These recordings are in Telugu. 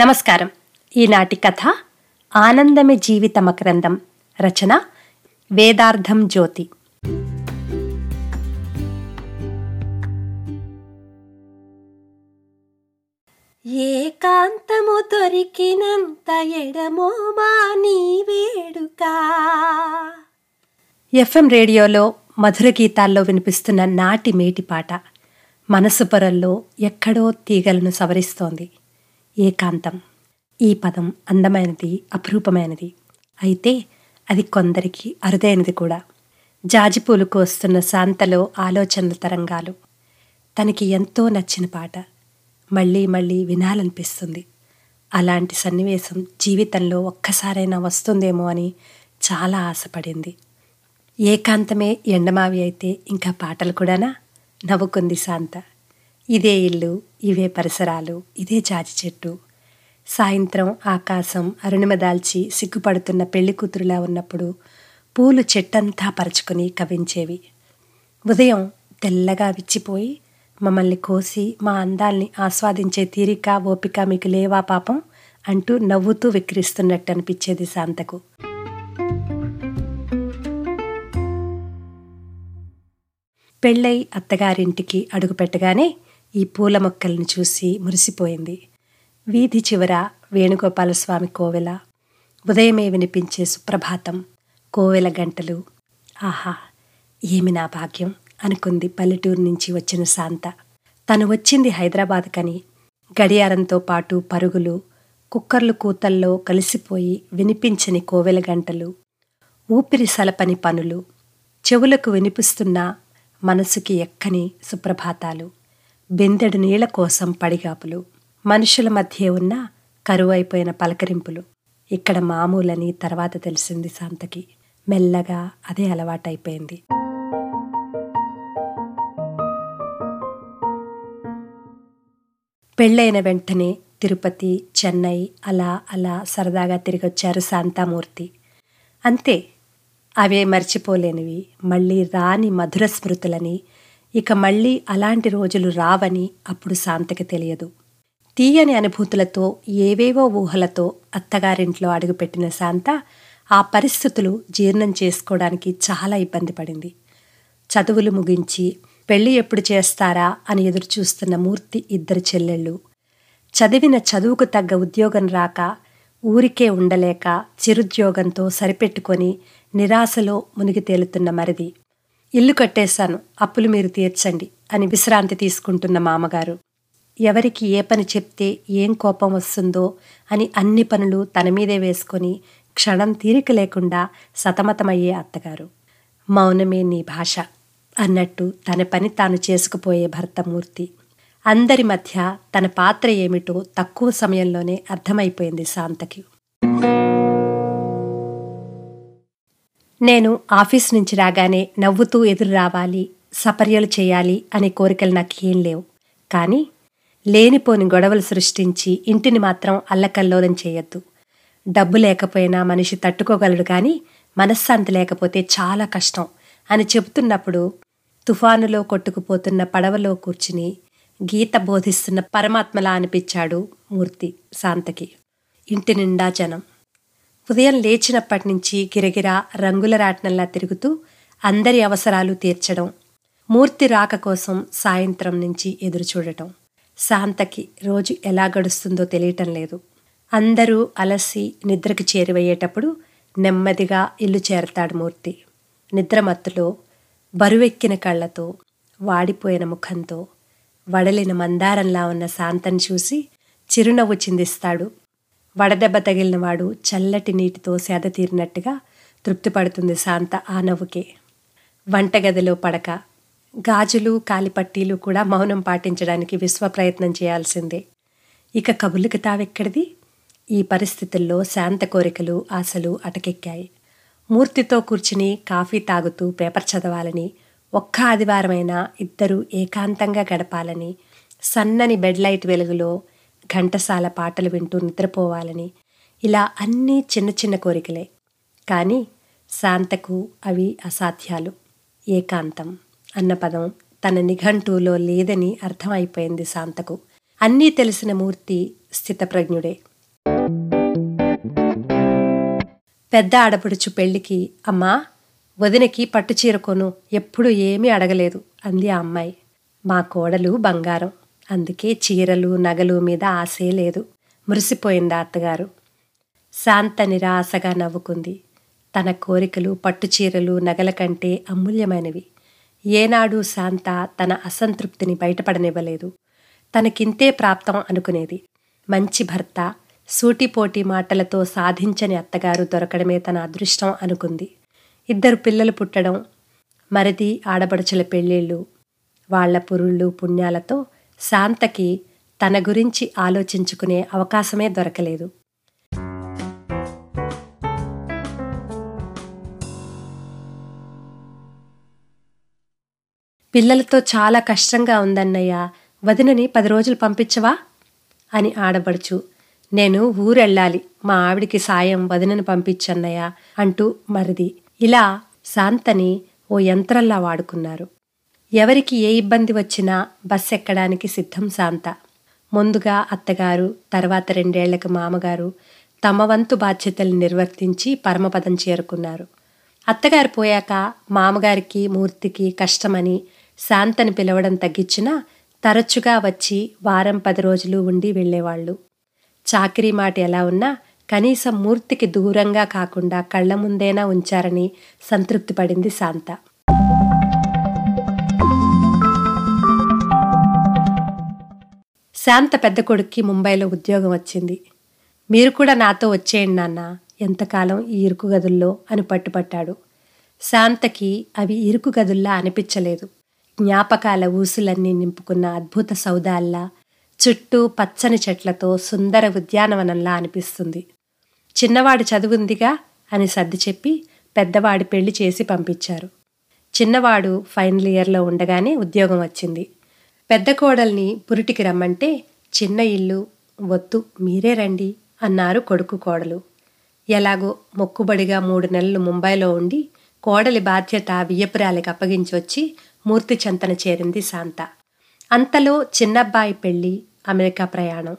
నమస్కారం. ఈనాటి కథ ఆనందమే జీవిత మకరందం రచన వేదార్థం జ్యోతి. ఏకాంతము దొరికినంత ఎడమో మాని వేడుక. ఎఫ్ఎం రేడియోలో మధుర గీతాల్లో వినిపిస్తున్న నాటి మేటి పాట మనసు పొరల్లో ఎక్కడో తీగలను సవరిస్తోంది. ఏకాంతం. ఈ పదం అందమైనది అపురూపమైనది. అయితే అది కొందరికి అరుదైనది కూడా. జాజిపూలు కోస్తున్న శాంతలో ఆలోచనల తరంగాలు. తనకి ఎంతో నచ్చిన పాట. మళ్ళీ మళ్ళీ వినాలనిపిస్తుంది. అలాంటి సన్నివేశం జీవితంలో ఒక్కసారైనా వస్తుందేమో అని చాలా ఆశపడింది. ఏకాంతమే ఎండమావి అయితే ఇంకా పాటలు కూడానా? నవ్వుకుంది శాంత. ఇదే ఇల్లు ఇవే పరిసరాలు ఇదే జాజి చెట్టు. సాయంత్రం ఆకాశం అరుణిమ దాల్చి సిగ్గుపడుతున్న పెళ్ళి కూతురులా ఉన్నప్పుడు పూలు చెట్టంతా పరుచుకుని కవించేవి ఉదయం తెల్లగా విచ్చిపోయి మమ్మల్ని కోసి మా అందాల్ని ఆస్వాదించే తీరిక ఓపిక మీకు లేవా పాపం అంటూ నవ్వుతూ విక్రిస్తున్నట్టు అనిపించేది శాంతకు. పెళ్ళై అత్తగారింటికి అడుగుపెట్టగానే ఈ పూల మొక్కలను చూసి మురిసిపోయింది. వీధి చివర వేణుగోపాలస్వామి కోవెల ఉదయమే వినిపించే సుప్రభాతం కోవెల గంటలు. ఆహా ఏమి నా భాగ్యం అనుకుంది పల్లెటూరు నుంచి వచ్చిన శాంత. తను వచ్చింది హైదరాబాద్ కని గడియారంతో పాటు పరుగులు కుక్కర్లు కూతల్లో కలిసిపోయి వినిపించని కోవెల గంటలు ఊపిరి సలపని పనులు చెవులకు వినిపిస్తున్న మనసుకి ఎక్కని సుప్రభాతాలు. బెందెడు నీళ్ళ కోసం పడిగాపులు. మనుషుల మధ్య ఉన్న కరువైపోయిన పలకరింపులు. ఇక్కడ మామూలని తర్వాత తెలిసింది శాంతకి. మెల్లగా అదే అలవాటైపోయింది. పెళ్ళైన వెంటనే తిరుపతి చెన్నై అలా అలా సరదాగా తిరిగొచ్చారు శాంతామూర్తి. అంతే అవే మర్చిపోలేనివి. మళ్ళీ రాని మధుర స్మృతులని ఇక మళ్ళీ అలాంటి రోజులు రావని అప్పుడు శాంతకి తెలియదు. తీయని అనుభూతులతో ఏవేవో ఊహలతో అత్తగారింట్లో అడుగుపెట్టిన శాంత ఆ పరిస్థితులు జీర్ణం చేసుకోవడానికి చాలా ఇబ్బంది పడింది. చదువులు ముగించి పెళ్ళి ఎప్పుడు చేస్తారా అని ఎదురుచూస్తున్న మూర్తి ఇద్దరు చెల్లెళ్ళు. చదివిన చదువుకు తగ్గ ఉద్యోగం రాక ఊరికే ఉండలేక చిరుద్యోగంతో సరిపెట్టుకొని నిరాశలో మునిగి తేలుతున్న మరిది. ఇల్లు కట్టేశాను అప్పులు మీరు తీర్చండి అని విశ్రాంతి తీసుకుంటున్న మామగారు. ఎవరికి ఏ పని చెప్తే ఏం కోపం వస్తుందో అని అన్ని పనులు తన మీదే వేసుకొని క్షణం తీరిక లేకుండా సతమతమయ్యే అత్తగారు. మౌనమే నీ భాష అన్నట్టు తన పని తాను చేసుకుపోయే భర్తమూర్తి. అందరి మధ్య తన పాత్ర ఏమిటో తక్కువ సమయంలోనే అర్థమైపోయింది శాంతకి. నేను ఆఫీస్ నుంచి రాగానే నవ్వుతూ ఎదురు రావాలి సపర్యలు చేయాలి అనే కోరికలు నాకేం లేవు. కానీ లేనిపోని గొడవలు సృష్టించి ఇంటిని మాత్రం అల్లకల్లోలం చేయొద్దు. డబ్బు లేకపోయినా మనిషి తట్టుకోగలడు కానీ మనశ్శాంతి లేకపోతే చాలా కష్టం అని చెబుతున్నప్పుడు తుఫానులో కొట్టుకుపోతున్న పడవలో కూర్చుని గీత బోధిస్తున్న పరమాత్మలా అనిపించాడు మూర్తి శాంతకి. ఇంటి నిండా జనం. ఉదయం లేచినప్పటి నుంచి గిరగిరా రంగుల రాట్నంలా తిరుగుతూ అందరి అవసరాలు తీర్చడం మూర్తి రాక కోసం సాయంత్రం నుంచి ఎదురు చూడటం. శాంతకి రోజు ఎలా గడుస్తుందో తెలియటం లేదు. అందరూ అలసి నిద్రకి చేరువయ్యేటప్పుడు నెమ్మదిగా ఇల్లు చేరతాడు మూర్తి. నిద్రమత్తులో బరువెక్కిన కళ్ళతో వాడిపోయిన ముఖంతో వడలిన మందారంలా ఉన్న శాంతని చూసి చిరునవ్వు చిందిస్తాడు వడదెబ్బ తగిలినవాడు చల్లటి నీటితో సేద తీరినట్టుగా తృప్తిపడుతుంది శాంత ఆ నవ్వుకే. వంటగదిలో పడక గాజులు కాలిపట్టీలు కూడా మౌనం పాటించడానికి విశ్వ ప్రయత్నం చేయాల్సిందే. ఇక కబుర్లకు తావెక్కడిది? ఈ పరిస్థితుల్లో శాంత కోరికలు ఆశలు అటకెక్కాయి. మూర్తితో కూర్చుని కాఫీ తాగుతూ పేపర్ చదవాలని ఒక్క ఆదివారమైనా ఇద్దరూ ఏకాంతంగా గడపాలని సన్నని బెడ్ లైట్ వెలుగులో ఘంటసాల పాటలు వింటూ నిద్రపోవాలని. ఇలా అన్నీ చిన్న చిన్న కోరికలే. కానీ శాంతకు అవి అసాధ్యాలు. ఏకాంతం అన్న పదం తన నిఘంటువులో లేదని అర్థమైపోయింది శాంతకు. అన్నీ తెలిసిన మూర్తి స్థితప్రజ్ఞుడే. పెద్ద ఆడపడుచు పెళ్ళికి అమ్మా వదినకి పట్టుచీర కొను ఎప్పుడు ఏమీ అడగలేదు అంది ఆ అమ్మాయి. మా కోడలు బంగారం. అందుకే చీరలు నగలు మీద ఆశే లేదు. మురిసిపోయింది అత్తగారు. శాంత నిరాశగా నవ్వుకుంది. తన కోరికలు పట్టుచీరలు నగల కంటే అమూల్యమైనవి. ఏనాడు శాంత తన అసంతృప్తిని బయటపడనివ్వలేదు. తనకింతే ప్రాప్తం అనుకునేది. మంచి భర్త సూటిపోటి మాటలతో సాధించని అత్తగారు దొరకడమే తన అదృష్టం అనుకుంది. ఇద్దరు పిల్లలు పుట్టడం మరిది ఆడబడుచుల పెళ్ళిళ్ళు వాళ్ళ పురుళ్ళు పుణ్యాలతో శాంతకి తన గురించి ఆలోచించుకునే అవకాశమే దొరకలేదు. పిల్లలతో చాలా కష్టంగా ఉందన్నయ్య వదినని పది రోజులు పంపించవా? అని ఆడబడుచు నేను ఊరెళ్ళాలి మా ఆవిడికి సాయం వదినని పంపించన్నయ్య అంటూ మరిది. ఇలా శాంతని ఓ యంత్రంలా వాడుకున్నారు. ఎవరికి ఏ ఇబ్బంది వచ్చినా బస్ ఎక్కడానికి సిద్ధం శాంత. ముందుగా అత్తగారు తర్వాత రెండేళ్ళకు మామగారు తమ వంతు బాధ్యతలు నిర్వర్తించి పరమపదం చేరుకున్నారు. అత్తగారు పోయాక మామగారికి మూర్తికి కష్టమని శాంతని పిలవడం తగ్గించినా తరచుగా వచ్చి వారం పది రోజులు ఉండి వెళ్ళేవాళ్ళు. చాకరీ మాట ఎలా ఉన్నా కనీసం మూర్తికి దూరంగా కాకుండా కళ్ళ ముందేనా ఉంచారని సంతృప్తి పడింది శాంత. శాంత పెద్ద కొడుక్కి ముంబైలో ఉద్యోగం వచ్చింది. మీరు కూడా నాతో వచ్చేయండి నాన్న. ఎంతకాలం ఈ ఇరుకు గదుల్లో అని పట్టుపట్టాడు. శాంతకి అవి ఇరుకు గదుల్లా అనిపించలేదు. జ్ఞాపకాల ఊసులన్నీ నింపుకున్న అద్భుత సౌదాల్లా చుట్టూ పచ్చని చెట్లతో సుందర ఉద్యానవనంలా అనిపిస్తుంది. చిన్నవాడు చదువుందిగా అని సర్ది చెప్పి పెద్దవాడి పెళ్ళి చేసి పంపించారు. చిన్నవాడు ఫైనల్ ఇయర్లో ఉండగానే ఉద్యోగం వచ్చింది. పెద్ద కోడల్ని పురిటికి రమ్మంటే చిన్న ఇల్లు వద్దు మీరే రండి అన్నారు కొడుకు కోడలు. ఎలాగో మొక్కుబడిగా మూడు నెలలు ముంబైలో ఉండి కోడలి బాధ్యత వియ్యపురాలికి అప్పగించి వచ్చి మూర్తి చెంతన చేరింది శాంత. అంతలో చిన్నబ్బాయి పెళ్ళి అమెరికా ప్రయాణం.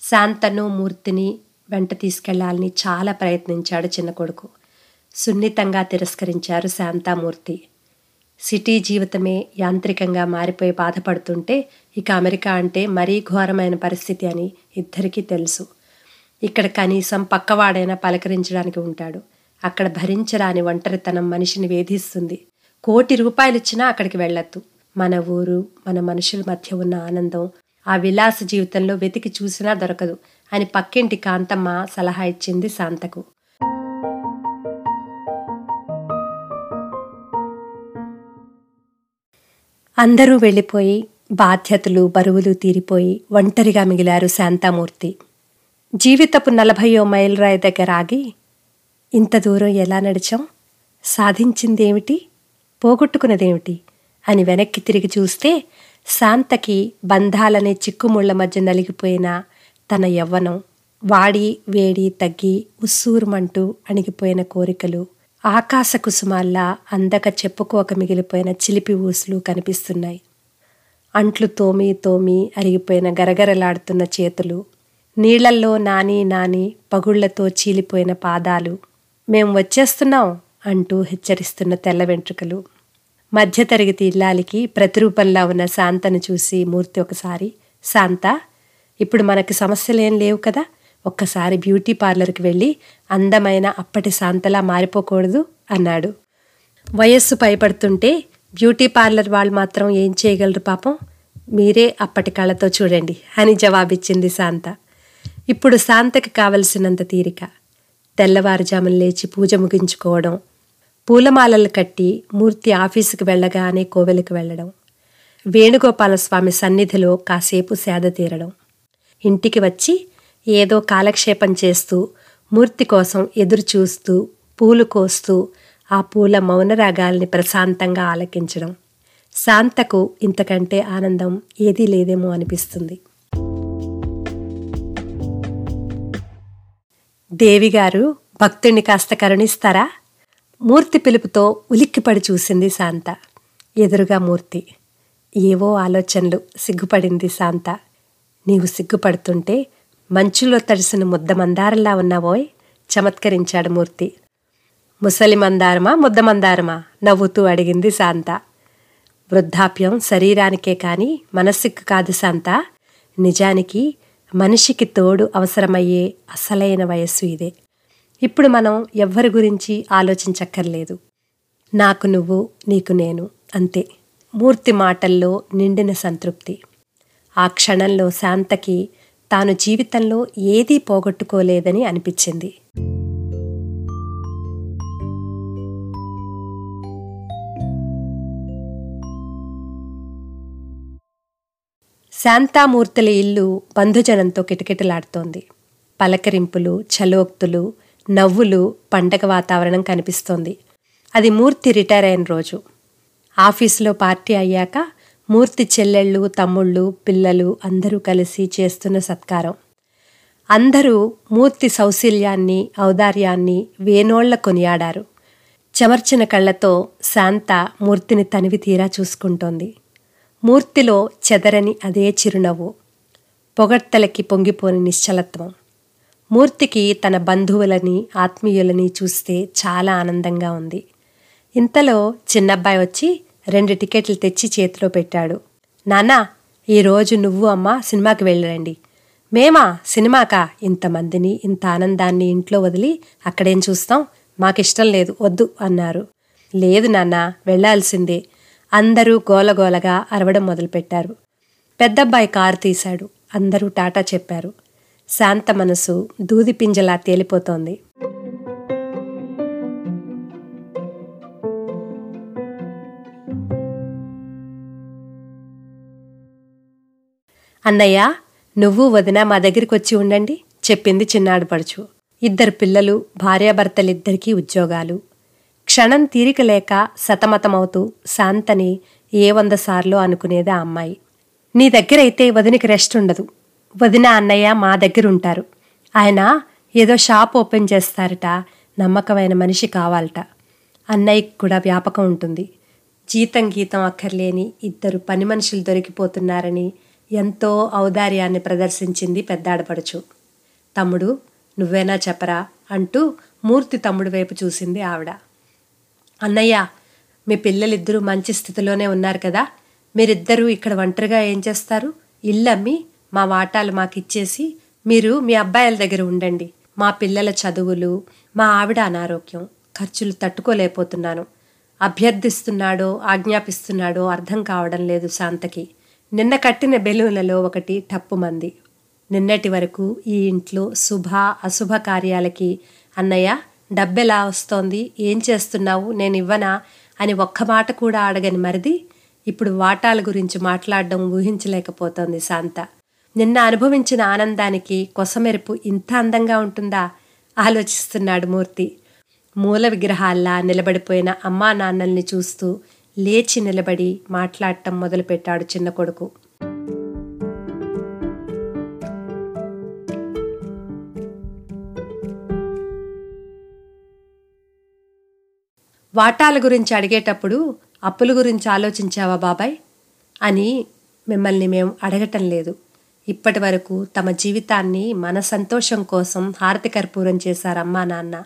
శాంతను మూర్తిని వెంట తీసుకెళ్ళాలని చాలా ప్రయత్నించాడు చిన్న కొడుకు. సున్నితంగా తిరస్కరించారు శాంతామూర్తి సిటీ జీవితమే యాంత్రికంగా మారిపోయి బాధపడుతుంటే ఇక అమెరికా అంటే మరీ ఘోరమైన పరిస్థితి అని ఇద్దరికీ తెలుసు. ఇక్కడ కనీసం పక్కవాడైనా పలకరించడానికి ఉంటాడు. అక్కడ భరించరాని ఒంటరితనం మనిషిని వేధిస్తుంది. కోటి రూపాయలిచ్చినా అక్కడికి వెళ్ళొద్దు. మన ఊరు మన మనుషుల మధ్య ఉన్న ఆనందం ఆ విలాస జీవితంలో వెతికి చూసినా దొరకదు అని పక్కింటి కాంతమ్మ సలహా ఇచ్చింది శాంతకు. అందరూ వెళ్ళిపోయి బాధ్యతలు బరువులు తీరిపోయి ఒంటరిగా మిగిలారు శాంతామూర్తి. జీవితపు నలభయో మైలురాయి దగ్గర ఆగి ఇంత దూరం ఎలా నడిచాం? సాధించిందేమిటి? పోగొట్టుకున్నదేమిటి? అని వెనక్కి తిరిగి చూస్తే శాంతకి బంధాలనే చిక్కుముళ్ళ మధ్య నలిగిపోయిన తన యవ్వనం వాడి వేడి తగ్గి ఉస్సూరుమంటూ అణిగిపోయిన కోరికలు ఆకాశ కుసుమాల్లా అందక చెప్పుకోక మిగిలిపోయిన చిలిపి ఊసులు కనిపిస్తున్నాయి. అంట్లు తోమి తోమి అరిగిపోయిన గరగరలాడుతున్న చేతులు నీళ్ళల్లో నాని నాని పగుళ్ళతో చీలిపోయిన పాదాలు మేం వచ్చేస్తున్నాం అంటూ హెచ్చరిస్తున్న తెల్ల వెంట్రుకలు. మధ్యతరగతి ఇల్లాలికి ప్రతిరూపంలా ఉన్న శాంతను చూసి మూర్తి ఒకసారి శాంత ఇప్పుడు మనకి సమస్యలేం లేవు కదా? ఒక్కసారి బ్యూటీ పార్లర్కి వెళ్ళి అందమైన అప్పటి శాంతలా మారిపోకూడదు అన్నాడు. వయస్సు పైపడుతుంటే బ్యూటీ పార్లర్ వాళ్ళు మాత్రం ఏం చేయగలరు పాపం? మీరే అప్పటి కళ్ళతో చూడండి అని జవాబిచ్చింది శాంత. ఇప్పుడు శాంతకి కావలసినంత తీరిక. తెల్లవారుజామున లేచి పూజ ముగించుకోవడం పూలమాలలు కట్టి మూర్తి ఆఫీసుకు వెళ్ళగానే కోవెలకు వెళ్ళడం వేణుగోపాలస్వామి సన్నిధిలో కాసేపు సేద తీరడం ఇంటికి వచ్చి ఏదో కాలక్షేపం చేస్తూ మూర్తి కోసం ఎదురు చూస్తూ పూలు కోస్తూ ఆ పూల మౌనరాగాల్ని ప్రశాంతంగా ఆలకించడం. శాంతకు ఇంతకంటే ఆనందం ఏదీ లేదేమో అనిపిస్తుంది. దేవిగారు భక్తుణ్ణి కాస్త కరుణిస్తారా? మూర్తి పిలుపుతో ఉలిక్కిపడి చూసింది శాంత. ఎదురుగా మూర్తి. ఏవో ఆలోచనలు సిగ్గుపడింది శాంత. నీవు సిగ్గుపడుతుంటే మంచులో తడిసిన ముద్ద మందారంలా ఉన్నావోయ్? చమత్కరించాడు మూర్తి. ముసలి మందారమా ముద్ద మందారమా? నవ్వుతూ అడిగింది శాంత. వృద్ధాప్యం శరీరానికే కాని మనస్సుకు కాదు శాంత. నిజానికి మనిషికి తోడు అవసరమయ్యే అసలైన వయస్సు ఇదే. ఇప్పుడు మనం ఎవ్వరి గురించి ఆలోచించక్కర్లేదు. నాకు నువ్వు నీకు నేను అంతే. మూర్తి మాటల్లో నిండిన సంతృప్తి. ఆ క్షణంలో శాంతకి తాను జీవితంలో ఏదీ పోగొట్టుకోలేదని అనిపించింది. శాంతామూర్తుల ఇల్లు బంధుజనంతో కిటకిటలాడుతోంది. పలకరింపులు చలోక్తులు నవ్వులు పండగ వాతావరణం కనిపిస్తోంది. అది మూర్తి రిటైర్ అయిన రోజు. ఆఫీసులో పార్టీ అయ్యాక మూర్తి చెల్లెళ్ళు తమ్ముళ్ళు పిల్లలు అందరూ కలిసి చేస్తున్న సత్కారం. అందరూ మూర్తి సౌశీల్యాన్ని ఔదార్యాన్ని వేనోళ్ళ కొనియాడారు. చెమర్చిన కళ్ళతో శాంత మూర్తిని తనివి తీరా చూసుకుంటోంది. మూర్తిలో చెదరని అదే చిరునవ్వు. పొగడ్తలకి పొంగిపోని నిశ్చలత్వం. మూర్తికి తన బంధువులని ఆత్మీయులని చూస్తే చాలా ఆనందంగా ఉంది. ఇంతలో చిన్నబ్బాయి వచ్చి రెండు టికెట్లు తెచ్చి చేతిలో పెట్టాడు. నాన్నా ఈరోజు నువ్వు అమ్మ సినిమాకి వెళ్ళరండి. మేమా సినిమాకా? ఇంతమందిని ఇంత ఆనందాన్ని ఇంట్లో వదిలి అక్కడేం చూస్తాం? మాకిష్టం లేదు వద్దు అన్నారు. లేదు నాన్న వెళ్ళాల్సిందే అందరూ గోలగోలగా అరవడం మొదలుపెట్టారు. పెద్దబ్బాయి కారు తీశాడు. అందరూ టాటా చెప్పారు. శాంత మనసు దూది పింజలా తేలిపోతోంది. అన్నయ్య నువ్వు వదిన మా దగ్గరికి వచ్చి ఉండండి చెప్పింది చిన్నాడు పడుచు. ఇద్దరు పిల్లలు భార్యాభర్తలిద్దరికీ ఉద్యోగాలు. క్షణం తీరిక లేక సతమతమవుతూ శాంతని ఏ వంద సార్లు అనుకునేది ఆ అమ్మాయి. నీ దగ్గరైతే వదినికి రెస్ట్ ఉండదు. వదిన అన్నయ్య మా దగ్గర ఉంటారు ఆయన ఏదో షాప్ ఓపెన్ చేస్తారట నమ్మకమైన మనిషి కావాలట. అన్నయ్యకి కూడా వ్యాపకం ఉంటుంది. జీతం గీతం అక్కర్లేని ఇద్దరు పని మనుషులు దొరికిపోతున్నారని ఎంతో ఔదార్యాన్ని ప్రదర్శించింది పెద్దాడపడుచు. తమ్ముడు నువ్వేనా చెప్పరా? అంటూ మూర్తి తమ్ముడు వైపు చూసింది ఆవిడ. అన్నయ్య మీ పిల్లలిద్దరూ మంచి స్థితిలోనే ఉన్నారు కదా. మీరిద్దరూ ఇక్కడ ఒంటరిగా ఏం చేస్తారు? ఇల్లమ్మి మా వాటాలు మాకు ఇచ్చేసి మీరు మీ అబ్బాయిల దగ్గర ఉండండి. మా పిల్లల చదువులు మా ఆవిడ అనారోగ్యం ఖర్చులు తట్టుకోలేకపోతున్నాను. అభ్యర్థిస్తున్నాడో ఆజ్ఞాపిస్తున్నాడో అర్థం కావడం లేదు శాంతకి. నిన్న కట్టిన బెలూన్లలో ఒకటి టప్పుమంది నిన్నటి వరకు ఈ ఇంట్లో శుభ అశుభ కార్యాలకి అన్నయ్య డబ్బెలా వస్తోంది? ఏం చేస్తున్నావు? నేను ఇవ్వనా? అని ఒక్క మాట కూడా అడగని మరిది ఇప్పుడు వాటాల గురించి మాట్లాడడం ఊహించలేకపోతోంది శాంత. నిన్న అనుభవించిన ఆనందానికి కొసమెరుపు ఇంత అందంగా ఉంటుందా? ఆలోచిస్తున్నాడు మూర్తి. మూల విగ్రహాల్లా నిలబడిపోయిన అమ్మా నాన్నల్ని చూస్తూ లేచి నిలబడి మాట్లాడటం మొదలుపెట్టాడు చిన్న కొడుకు. వాటాల గురించి అడిగేటప్పుడు అప్పుల గురించి ఆలోచించావా బాబాయ్? అని మిమ్మల్ని మేము అడగటం లేదు. ఇప్పటి వరకు తమ జీవితాన్ని మన సంతోషం కోసం హారతి కర్పూరం చేశారు అమ్మా నాన్న.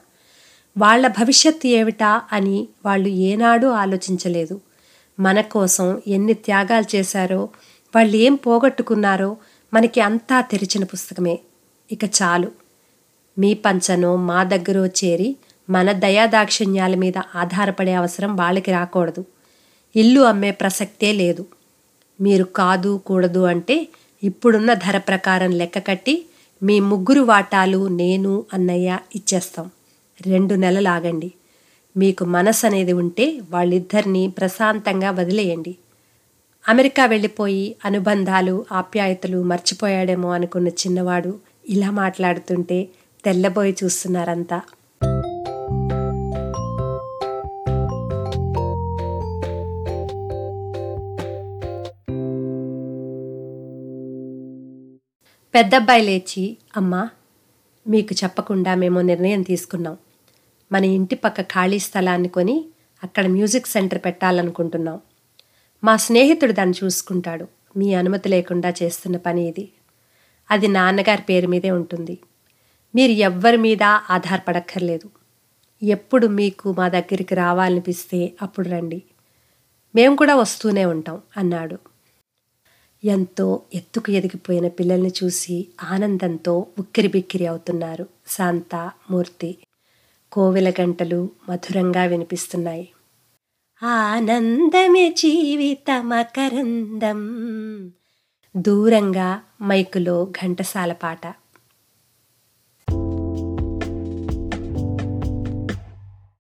వాళ్ళ భవిష్యత్తు ఏమిటా అని వాళ్ళు ఏనాడూ ఆలోచించలేదు. మన కోసం ఎన్ని త్యాగాలు చేశారో వాళ్ళు ఏం పోగొట్టుకున్నారో మనకి అంతా తెరిచిన పుస్తకమే. ఇక చాలు. మీ పంచనో మా దగ్గరో చేరి మన దయాదాక్షిణ్యాల మీద ఆధారపడే అవసరం వాళ్ళకి రాకూడదు. ఇల్లు అమ్మే ప్రసక్తే లేదు. మీరు కాదు కూడదు అంటే ఇప్పుడున్న ధర ప్రకారం లెక్క కట్టి మీ ముగ్గురు వాటాలు నేను అన్నయ్య ఇచ్చేస్తాం. రెండు నెలలు ఆగండి మీకు మనసు అనేది ఉంటే వాళ్ళిద్దరినీ ప్రశాంతంగా వదిలేయండి. అమెరికా వెళ్ళిపోయి అనుబంధాలు ఆప్యాయతలు మర్చిపోయాడేమో అనుకున్న చిన్నవాడు ఇలా మాట్లాడుతుంటే తెల్లబోయి చూస్తున్నారంతా. పెద్దబ్బాయి లేచి అమ్మా మీకు చెప్పకుండా మేము నిర్ణయం తీసుకున్నాం. మన ఇంటి పక్క ఖాళీ స్థలాన్ని కొని అక్కడ మ్యూజిక్ సెంటర్ పెట్టాలనుకుంటున్నాం. మా స్నేహితుడు దాన్ని చూసుకుంటాడు. మీ అనుమతి లేకుండా చేస్తున్న పని ఇది. అది నాన్నగారి పేరు మీదే ఉంటుంది. మీరు ఎవ్వరి మీద ఆధారపడక్కర్లేదు. ఎప్పుడు మీకు మా దగ్గరికి రావాలనిపిస్తే అప్పుడు రండి. మేము కూడా వస్తూనే ఉంటాం అన్నాడు. ఎంతో ఎత్తుకు ఎదిగిపోయిన పిల్లల్ని చూసి ఆనందంతో ఉక్కిరి బిక్కిరి అవుతున్నారు శాంత మూర్తి. కోవెల గంటలు మధురంగా వినిపిస్తున్నాయి. ఆనందమే జీవిత మకరందం దూరంగా మైకులో ఘంటసాల పాట.